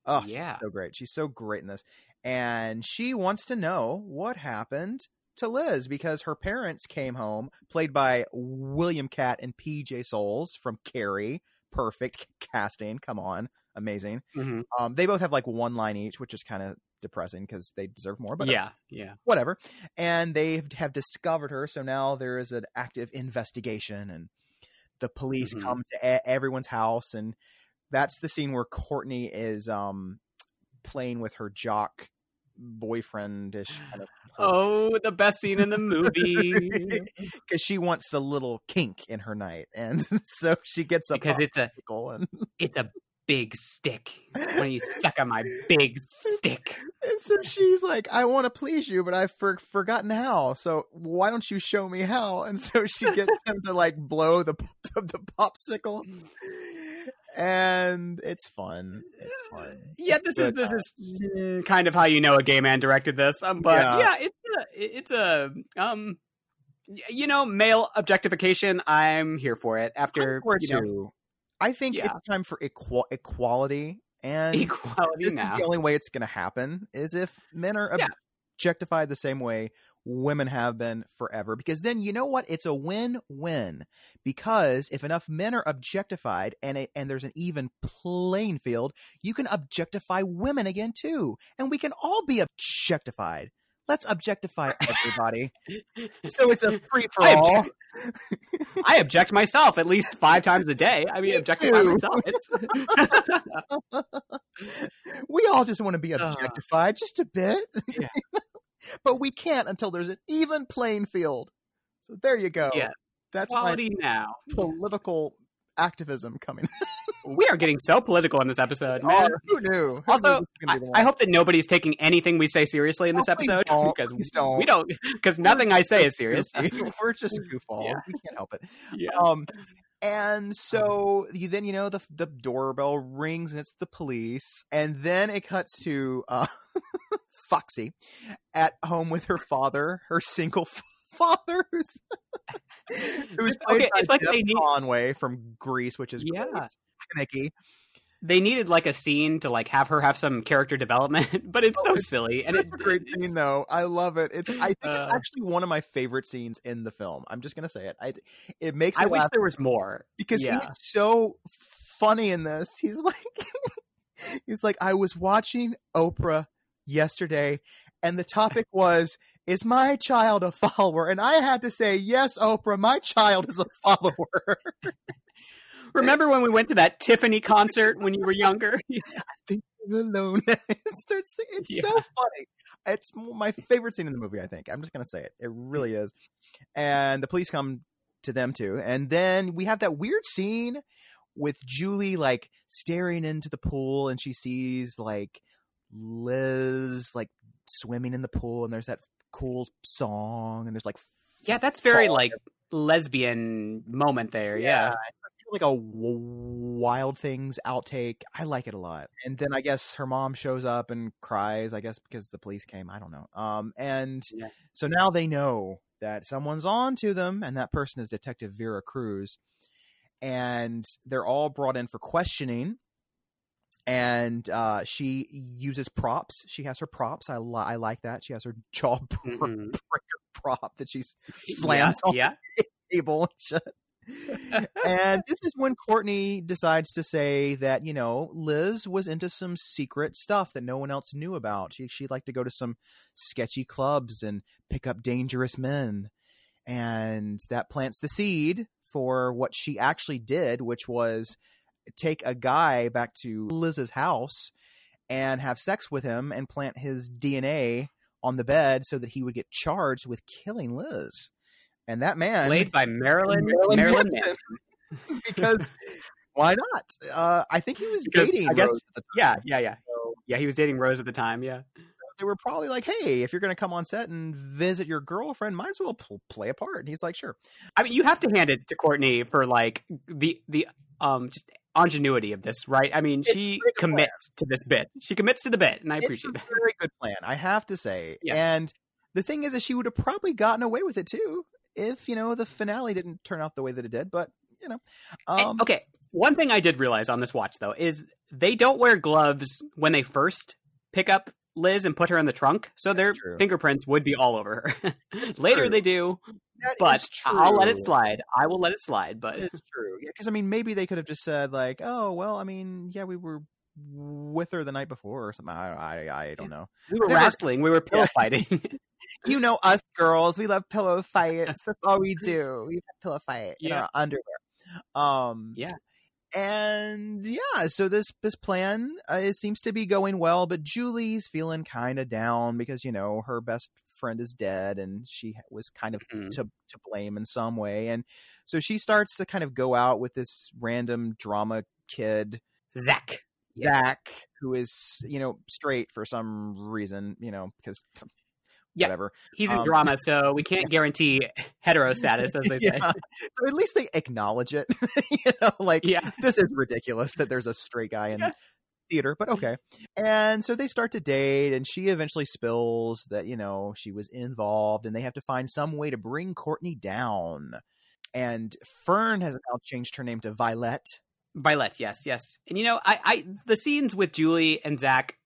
Oh, yeah, so great. She's so great in this. And she wants to know what happened to Liz because her parents came home, played by William Katt and PJ Soles from Carrie. Perfect casting. Come on. Amazing. Mhm. Um, they both have like one line each, which is kind of depressing because they deserve more, but yeah, yeah. whatever. And they have discovered her. So now there is an active investigation and the police Mhm. come to everyone's house. And that's the scene where Courtney is um, playing with her jock boyfriendish kind of Oh, the best scene in the movie. Because she wants a little kink in her night and so she gets a because it's a and, it's a big stick. When you suck on my big stick. and so she's like i want to please you but i've for- forgotten how so why don't you show me how? And so she gets him to like blow the the popsicle mm. And it's fun it's fun Yeah, this is Good this is mm, kind of how you know a gay man directed this. Um, but Yeah. yeah, it's a it's a um, you know, male objectification. I'm here for it. After you know too. I think Yeah. it's time for equal equality and equality this is the only way it's going to happen is if men are Yeah. objectified the same way women have been forever because then you know what it's a win-win because if enough men are objectified and it, and there's an even playing field you can objectify women again too and we can all be objectified let's objectify everybody so it's a free for I all object, I object myself at least five times a day. I mean, Me objectify too. myself. It's we all just want to be Uh. objectified just a bit. Yeah. But we can't until there's an even playing field. So there you go. yes, That's equality now. political activism coming. we are getting so political in this episode, Oh, who knew? Who Also, this I, I hope that nobody's taking anything we say seriously in this Oh, episode don't. because Please don't. we don't because nothing I say is serious. We're just goofball. Yeah. We can't help it. yeah. Um, and so you then you know the the doorbell rings and it's the police, and then it cuts to uh, Foxy at home with her father, her single f- father, who's who's played Okay, by it's like Jeff they need- Conaway from Grease, which is Yeah. great. Nicky. They needed like a scene to like have her have some character development, but it's so Oh, it's silly and It's a great it's- scene, though. I love it. It's. I think it's Uh. actually one of my favorite scenes in the film. I'm just gonna say it. I. It makes me I wish there was more. because yeah. he's so funny in this. He's like, he's like, I was watching Oprah yesterday, and the topic was, "Is my child a follower?" And I had to say, "Yes, Oprah, my child is a follower." Remember when we went to that Tiffany concert when you were younger? I think alone. it starts. singing. It's so funny. It's my favorite scene in the movie. I think I'm just gonna say it. It mm. really is. And the police come to them too, and then we have that weird scene with Julie like staring into the pool, and she sees like Liz like swimming in the pool, and there's that cool song, and there's like yeah, that's very like lesbian moment there. Yeah. it's like, a wild things outtake. I like it a lot. And then I guess her mom shows up and cries. I guess because the police came. I don't know. Um, and Yeah. so now they know that someone's on to them, and that person is Detective Vera Cruz. And they're all brought in for questioning. And uh, she uses props. She has her props. I, li- I like that. She has her jaw Mhm. prop that she slams yeah, on yeah. table and shit. and this is when Courtney decides to say that you know Liz was into some secret stuff that no one else knew about. She she'd like to go to some sketchy clubs and pick up dangerous men, and that plants the seed for what she actually did, which was take a guy back to Liz's house and have sex with him and plant his DNA on the bed so that he would get charged with killing Liz. And that man Played by Marilyn Marilyn Marilyn Manson. Manson. because why not? Uh, I think he was Because dating. I guess- Rose at the time, Yeah, yeah, yeah. Yeah, he was dating Rose at the time. Yeah. They were probably like, "Hey, if you're going to come on set and visit your girlfriend, might as well pl- play a part." And he's like, "Sure." I mean, you have to hand it to Courtney for like the the um just ingenuity of this, right? I mean, It's she a pretty good commits to this bit. She commits to the bit, and I appreciate it's that. a very good plan, I have to say. Yeah. And the thing is, that she would have probably gotten away with it too if you know the finale didn't turn out the way that it did. But you know, And- um, okay, one thing I did realize on this watch though is they don't wear gloves when they first pick up Liz and put her in the trunk, so their true. fingerprints would be all over her. Later True. they do, that but I'll let it slide. I will let it slide, but It's true. Yeah, because I mean, maybe they could have just said like, "Oh, well, I mean, yeah, we were with her the night before or something." I, I, I don't know. we were Never- wrestling, we were pillow fighting. You know us girls, we love pillow fights. That's all we do. We pillow fight in Yeah. our underwear. Um, Yeah. And yeah, so this this plan uh, it seems to be going well, but Julie's feeling kind of down because you know her best friend is dead, and she was kind of Mhm. to to blame in some way, and so she starts to kind of go out with this random drama kid Zach. Yeah. Zach, who is you know straight for some reason, you know because Yeah. whatever. He's in Um, drama, so we can't guarantee hetero status, as they say. So at least they acknowledge it. you know, like Yeah. this is ridiculous that there's a straight guy in Yeah. theater, but okay. And so they start to date, and she eventually spills that you know she was involved, and they have to find some way to bring Courtney down. And Fern has now changed her name to Violet. Violet, yes, yes. And you know, I, I the scenes with Julie and Zach,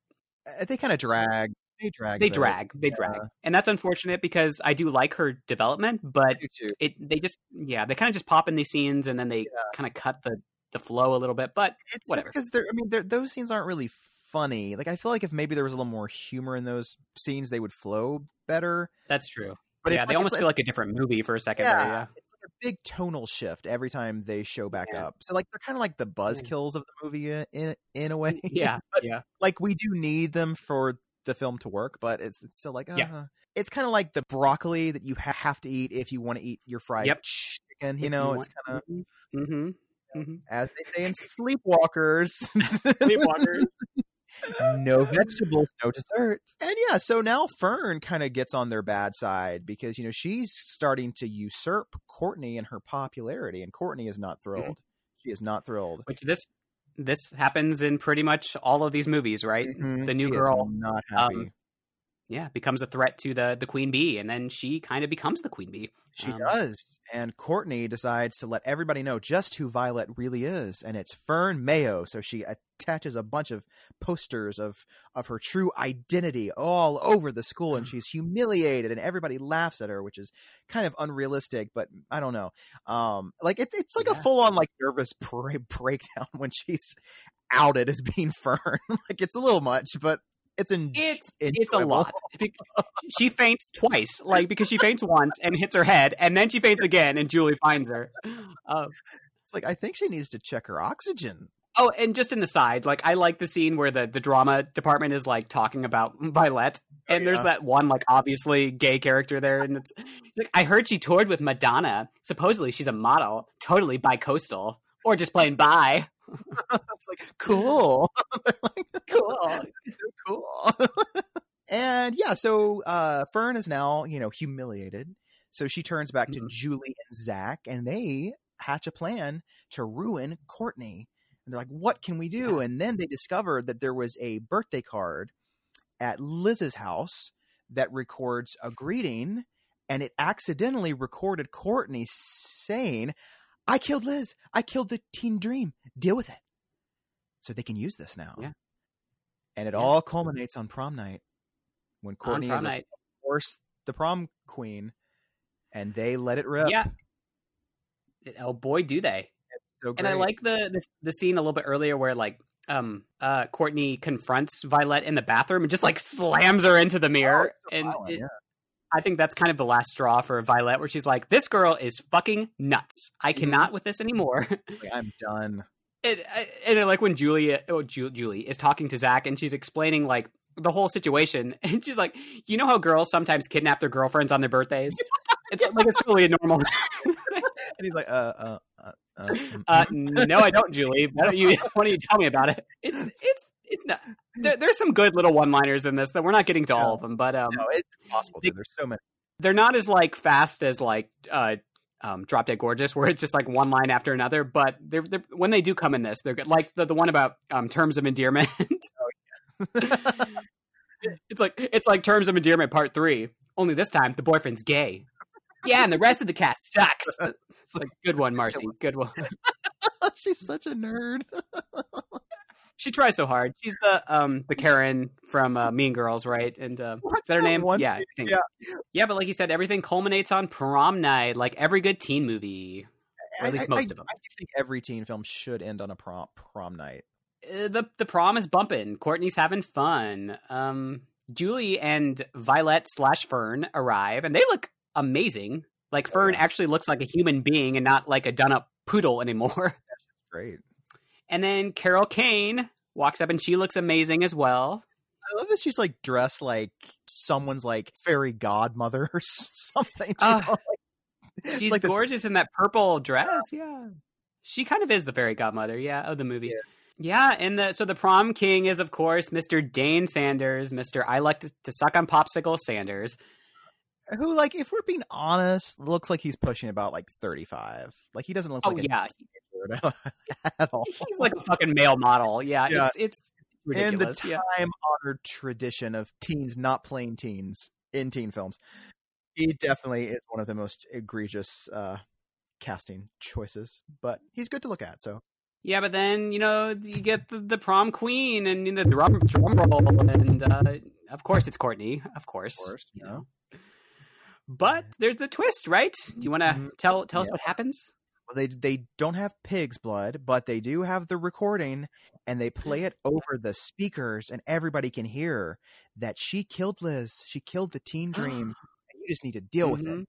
Uh, They kind of drag. They drag. they bit. drag, they drag, and that's unfortunate because I do like her development, but I do too. it they just yeah they kind of just pop in these scenes and then they kind of cut the the flow a little bit. But It's Whatever. because they're. I mean, they're, those scenes aren't really funny. Like I feel like if maybe there was a little more humor in those scenes, they would flow better. that's true. But yeah, they like- almost feel like a different movie for a second. yeah, there, yeah. it's like a big tonal shift every time they show back Yeah. up. So like they're kind of like the buzzkills of the movie in, in a way. Yeah, yeah, like we do need them for the film to work, but it's it's still like uh, Yeah. it's kind of like the broccoli that you ha- have to eat if you want to eat your fried Yep. chicken. You know, it's kind of hmm Mhm. as they say in Sleepwalkers. Sleepwalkers. no vegetables, no dessert. And yeah, so now Fern kind of gets on their bad side because you know she's starting to usurp Courtney and her popularity, and Courtney is not thrilled. She is not thrilled. Which this this happens in pretty much all of these movies, right? Mhm. The new is girl, not happy. um, yeah, becomes a threat to the the queen bee, and then she kind of becomes the queen bee. She Um, does. And Courtney decides to let everybody know just who Violet really is. And it's Fern Mayo. So she attaches a bunch of posters of, of her true identity all over the school. And she's humiliated and everybody laughs at her, which is kind of unrealistic, but I don't know. Um, like it, it's like a full on like nervous break- breakdown when she's outed as being Fern. like it's a little much, but it's in, It's it's a lot. She faints twice, like because she faints once and hits her head, and then she faints again, and Julie finds her. Uh, It's like I think she needs to check her oxygen. oh, and just in the side, like I like the scene where the the drama department is like talking about Violet, and there's yeah. that one like obviously gay character there, and it's, it's like I heard she toured with Madonna. Supposedly she's a model, totally bi-coastal, or just plain bi. It's like cool. Like, Cool. cool. and yeah, so uh, Fern is now, you know, humiliated. So she turns back to Mhm. Julie and Zach, and they hatch a plan to ruin Courtney. And they're like, what can we do? And then they discover that there was a birthday card at Liz's house that records a greeting, and it accidentally recorded Courtney saying, I killed Liz. I killed the teen dream. Deal with it. So they can use this now. Yeah. And it Yeah. all culminates on prom night when Courtney On prom is, night. of course, the prom queen, and they let it rip. Yeah. Oh boy, do they! So And I like the, the the scene a little bit earlier where like um uh Courtney confronts Violet in the bathroom and just like slams her into the mirror. Oh, and it- yeah. I think that's kind of the last straw for Violet, where she's like, "This girl is fucking nuts. I Mm-hmm. cannot with this anymore." I'm done. and, and I like when Julia, oh, Ju- Julie is talking to Zach and she's explaining like the whole situation, and she's like, "You know how girls sometimes kidnap their girlfriends on their birthdays? it's like it's totally a normal." And he's like, uh, uh, uh, uh, mm, Uh, mm. no, I don't, Julie. Why don't you? Why don't you tell me about it? It's it's it's not. There, there's some good little one-liners in this that we're not getting to all of them, but um, no, it's impossible. They, there's so many. They're not as like fast as like uh um Drop Dead Gorgeous, where it's just like one line after another. But they're, they're when they do come in this, they're good. Like the the one about um terms of endearment. it's like it's like terms of endearment part three. Only this time the boyfriend's gay. Yeah, and the rest of the cast sucks. It's like good one, Marcy. Good one. She's such a nerd. She tries so hard. She's the um the Karen from uh, Mean Girls, right? And uh, is that her name? Yeah, I think. Yeah. yeah. But like you said, everything culminates on prom night, like every good teen movie, or at least I- I- most of them. I do think every teen film should end on a prom prom night. Uh, the the prom is bumping. Courtney's having fun. Um, Julie and Violet slash Fern arrive, and they look amazing. Like Oh, Fern yeah. actually looks like a human being and not like a done up poodle anymore. Great. And then Carol Kane walks up, and she looks amazing as well. I love that she's like dressed like someone's like fairy godmother or something. Ah, know? Like- She's like this- gorgeous in that purple dress. Yeah. She kind of is the fairy godmother, yeah, of the movie. Yeah. and the so the prom king is of course Mr. Dane Sanders, Mr. I like to, to suck on popsicle Sanders. who like if we're being honest looks like he's pushing about like 35 like he doesn't look Oh like a yeah, at all he's like a fucking male model. Yeah, Yeah. it's it's in the time honored tradition of teens not playing teens in teen films he definitely is one of the most egregious uh casting choices but he's good to look at so Yeah, but then you know you get the, the prom queen and the drum drum roll, and uh, of course it's Courtney, of course. of course you know But there's the twist, right? Do you want to Mhm. tell tell us Yeah. what happens? They they don't have pig's blood, but they do have the recording, and they play it over the speakers, and everybody can hear that she killed Liz. She killed the teen dream, and you just need to deal with it. Mhm.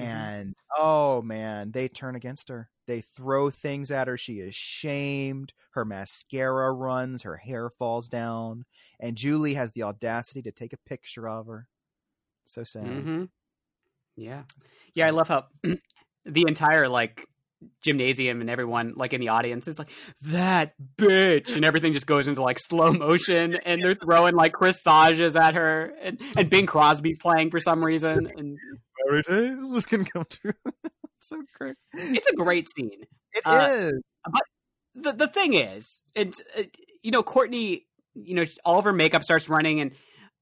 Mhm. And oh man, they turn against her. They throw things at her. She is shamed. Her mascara runs. Her hair falls down, and Julie has the audacity to take a picture of her. So sad. hmm Yeah, yeah. I love how the entire like gymnasium and everyone like in the audience is like that bitch and everything just goes into like slow motion and they're throwing like corsages at her and and Bing Crosby's playing for some reason and Fairy tales can come true. so great. it's a great scene. It Uh, is. the the thing is, it's uh, you know Courtney, you know all of her makeup starts running and.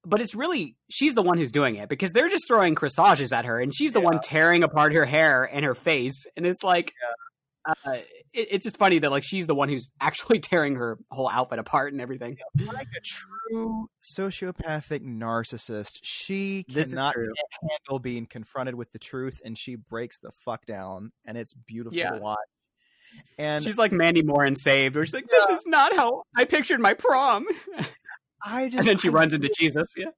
But it's really she's the one who's doing it because they're just throwing corsages at her, and she's the one tearing apart her hair and her face, and it's like, uh, it, it's just funny that like she's the one who's actually tearing her whole outfit apart and everything. like a true sociopathic narcissist, she This cannot handle being confronted with the truth, and she breaks the fuck down, and it's beautiful Yeah. to watch. And she's like Mandy Moore in Saved, where she's like, "This is not how I pictured my prom," I just and then she I runs into Jesus. Yeah,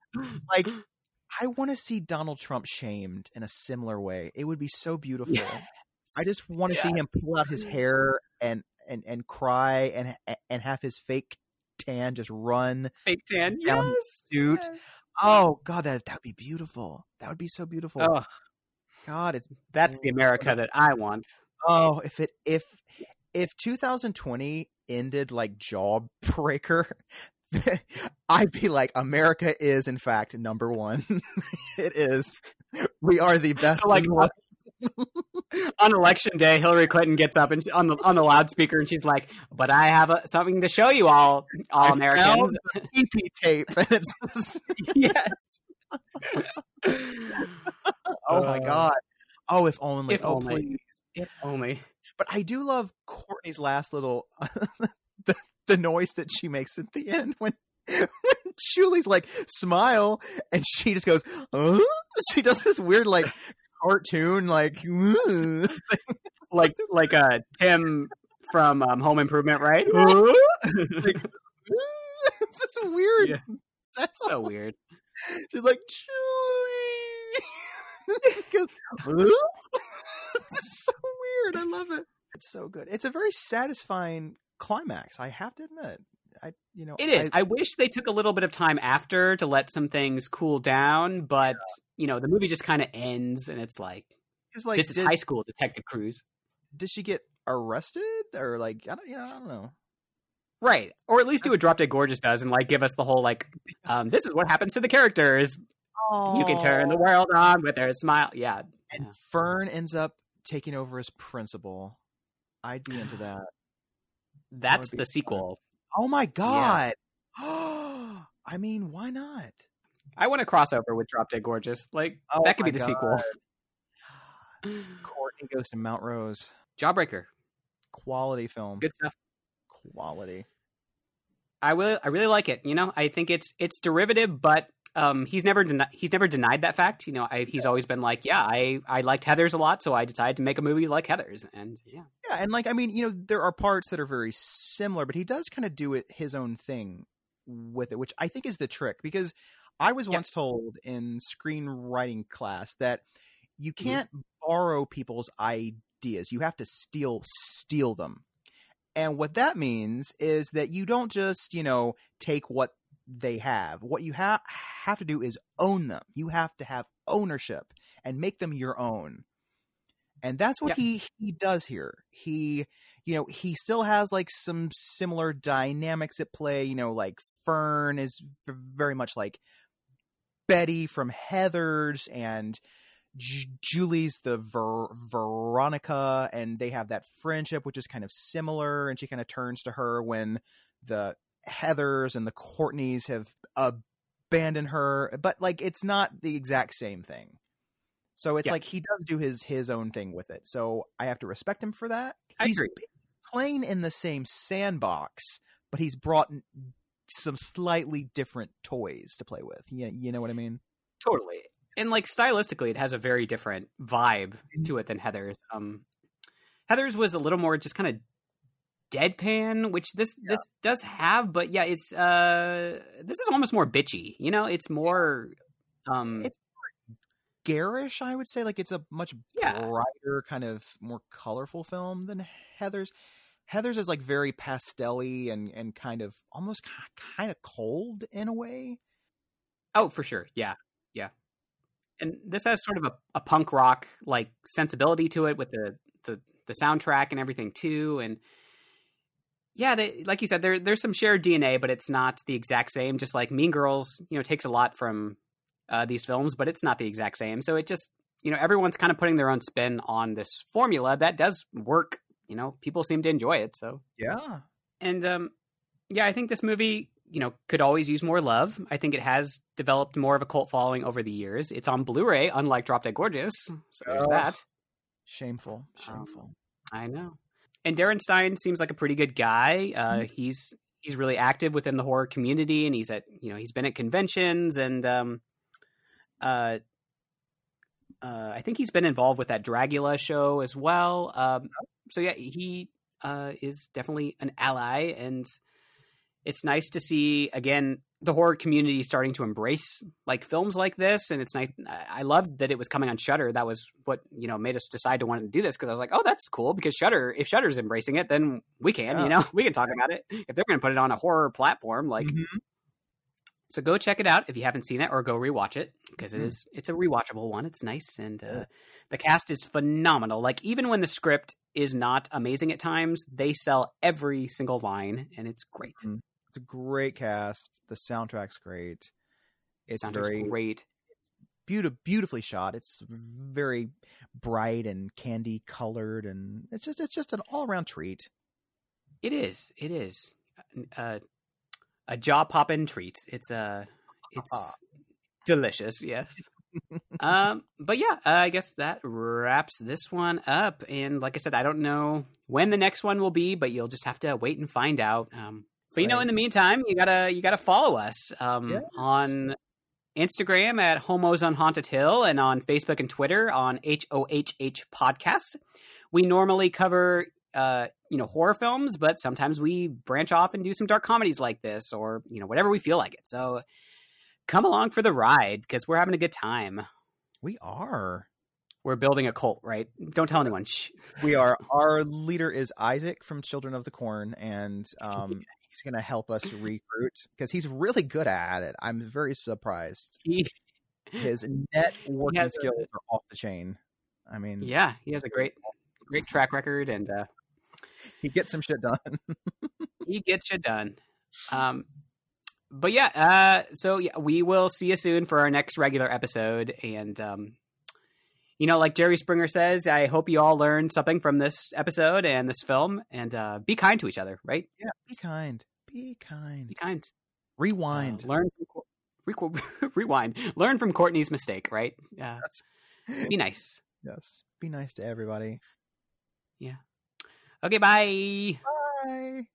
like I want to see Donald Trump shamed in a similar way. It would be so beautiful. I just want to see him pull out his hair and and and cry and and have his fake tan just run. fake tan. Down Yes, suit. yes. Oh god, that that would be beautiful. That would be so beautiful. Oh, God, it's that's the America that I want. oh if it if if 2020 ended like Jawbreaker, I'd be like America is in fact number one. it is. We are the best. So, like, on election day, Hillary Clinton gets up and on the on the loudspeaker, and she's like, "But I have a, something to show you all, all I Americans." tape, and it's just- yes. oh my Uh, god. Oh, if only. if oh, only. please. If only. But I do love Courtney's last little the the noise that she makes at the end when when Julie's like smile and she just goes "Huh?" she does this weird like cartoon like Like like uh Tim from um, Home Improvement, right? it's this weird Yeah. sound. so weird. She's like Julie. She goes, "Huh?" it's so weird. I love it. It's so good. It's a very satisfying climax. I have to admit. I you know It is. I- I, wish they took a little bit of time after to let some things cool down, but you know, the movie just kind of ends, and it's like, like this is high school Detective Cruz, Did she get arrested or like I don't you know I don't know. right? Or at least do what Drop Dead Gorgeous does, and like give us the whole like, um, this is what happens to the characters. You can turn the world on with a smile. Yeah, And Yeah. Fern ends up taking over as principal. I'd be into that. That's the fun. sequel. Oh my god. I mean, why not? I want a crossover with Drop Dead Gorgeous. Like Oh that could be the sequel. Courtney goes to Mount Rose. Jawbreaker, Quality film. good stuff. Quality. I will. I really like it. You know, I think it's it's derivative, but um, he's never deni- he's never denied that fact. You know, I, he's always been like, yeah, I I liked Heathers a lot, so I decided to make a movie like Heathers, and yeah, Yeah, and like I mean, you know, there are parts that are very similar, but he does kind of do it his own thing with it, which I think is the trick because I was Yeah. once told in screenwriting class that you Mhm. can't borrow people's ideas. You have to steal steal them. And what that means is that you don't just, you know, take what they have. What you ha- have to do is own them. You have to have ownership and make them your own. And that's what Yeah. he he does here. He you know, he still has like some similar dynamics at play, you know, like Fern is very much like Betty from Heathers and J- Julie's the Ver- Veronica and they have that friendship which is kind of similar and she kind of turns to her when the Heathers and the Courtneys have abandoned her but like it's not the exact same thing. So it's Yeah. like he does do his his own thing with it. So I have to respect him for that. I he's agree. playing in the same sandbox, but he's brought some slightly different toys to play with. Yeah, you know what I mean? totally. And like stylistically, it has a very different vibe to it than Heathers. Um, Heather's was a little more just kind of deadpan, which this this does have, but yeah, it's uh, this is almost more bitchy. You know, it's more um, It's more Garish, I would say. Like it's a much Yeah. brighter, kind of more colorful film than Heathers. Heathers is like very pastelly and and kind of almost kind of cold in a way. Oh, for sure. Yeah. Yeah. And this has sort of a, a punk rock like sensibility to it with the, the the soundtrack and everything too. And yeah, they, like you said, there there's some shared DNA, but it's not the exact same. Just like Mean Girls, you know, takes a lot from uh, these films, but it's not the exact same. So it just you know everyone's kind of putting their own spin on this formula that does work. You know, people seem to enjoy it. So Yeah. and um, yeah, I think this movie, you know, could always use more love. I think it has developed more of a cult following over the years. It's on Blu-ray, unlike Drop Dead Gorgeous. So there's Ugh. that. Shameful. Um, Shameful. I know. And Darren Stein seems like a pretty good guy. Uh, He's he's really active within the horror community, and he's at you know he's been at conventions and um, uh, uh, I think he's been involved with that Dragula show as well. Um, so yeah, he uh, is definitely an ally, and it's nice to see again the horror community starting to embrace like films like this. And it's nice. I loved that it was coming on Shudder. That was what you know made us decide to want to do this because I was like, oh, that's cool because Shudder. If Shudder's embracing it, then we can. Yeah. You know, we can talk about it. If they're going to put it on a horror platform, like Mhm. so go check it out if you haven't seen it or go rewatch it because it Mm. is it's a rewatchable one. It's nice and uh, the cast is phenomenal. Like even when the script is not amazing at times, they sell every single line and it's great. Mm. It's a great cast. The soundtrack's great. It's Soundtrack's very great. beauti- beautifully shot. It's very bright and candy colored, and it's just it's just an all around treat. It is. It is. Uh, a jaw popping treat. It's uh, it's delicious. Yes. um, but yeah, uh, I guess that wraps this one up. And like I said, I don't know when the next one will be, but you'll just have to wait and find out. Um, but you know, in the meantime, you gotta you gotta follow us um, Yes. on Instagram at Homos on Haunted Hill and on Facebook and Twitter on H O H H Podcasts. We normally cover uh, you know horror films, but sometimes we branch off and do some dark comedies like this, or you know whatever we feel like it. So come along for the ride because we're having a good time. We are. We're building a cult, right? Don't tell anyone. Shh. We are. Our leader is Isaac from Children of the Corn, and um, he's going to help us recruit because he's really good at it. I'm very surprised. He, His networking has a- skills are off the chain. I mean, yeah, he has a great, great track record, and uh, he gets some shit done. he gets you done. Um, but yeah, uh, so yeah, we will see you soon for our next regular episode. And um, you know, like Jerry Springer says, I hope you all learned something from this episode and this film. And uh, be kind to each other, right? yeah, be kind. Be kind. Be kind. Rewind. Uh, learn from re- rewind. Learn from Courtney's mistake, right? Uh, Yes. be nice. yes. Be nice to everybody. Yeah. Okay, bye. Bye.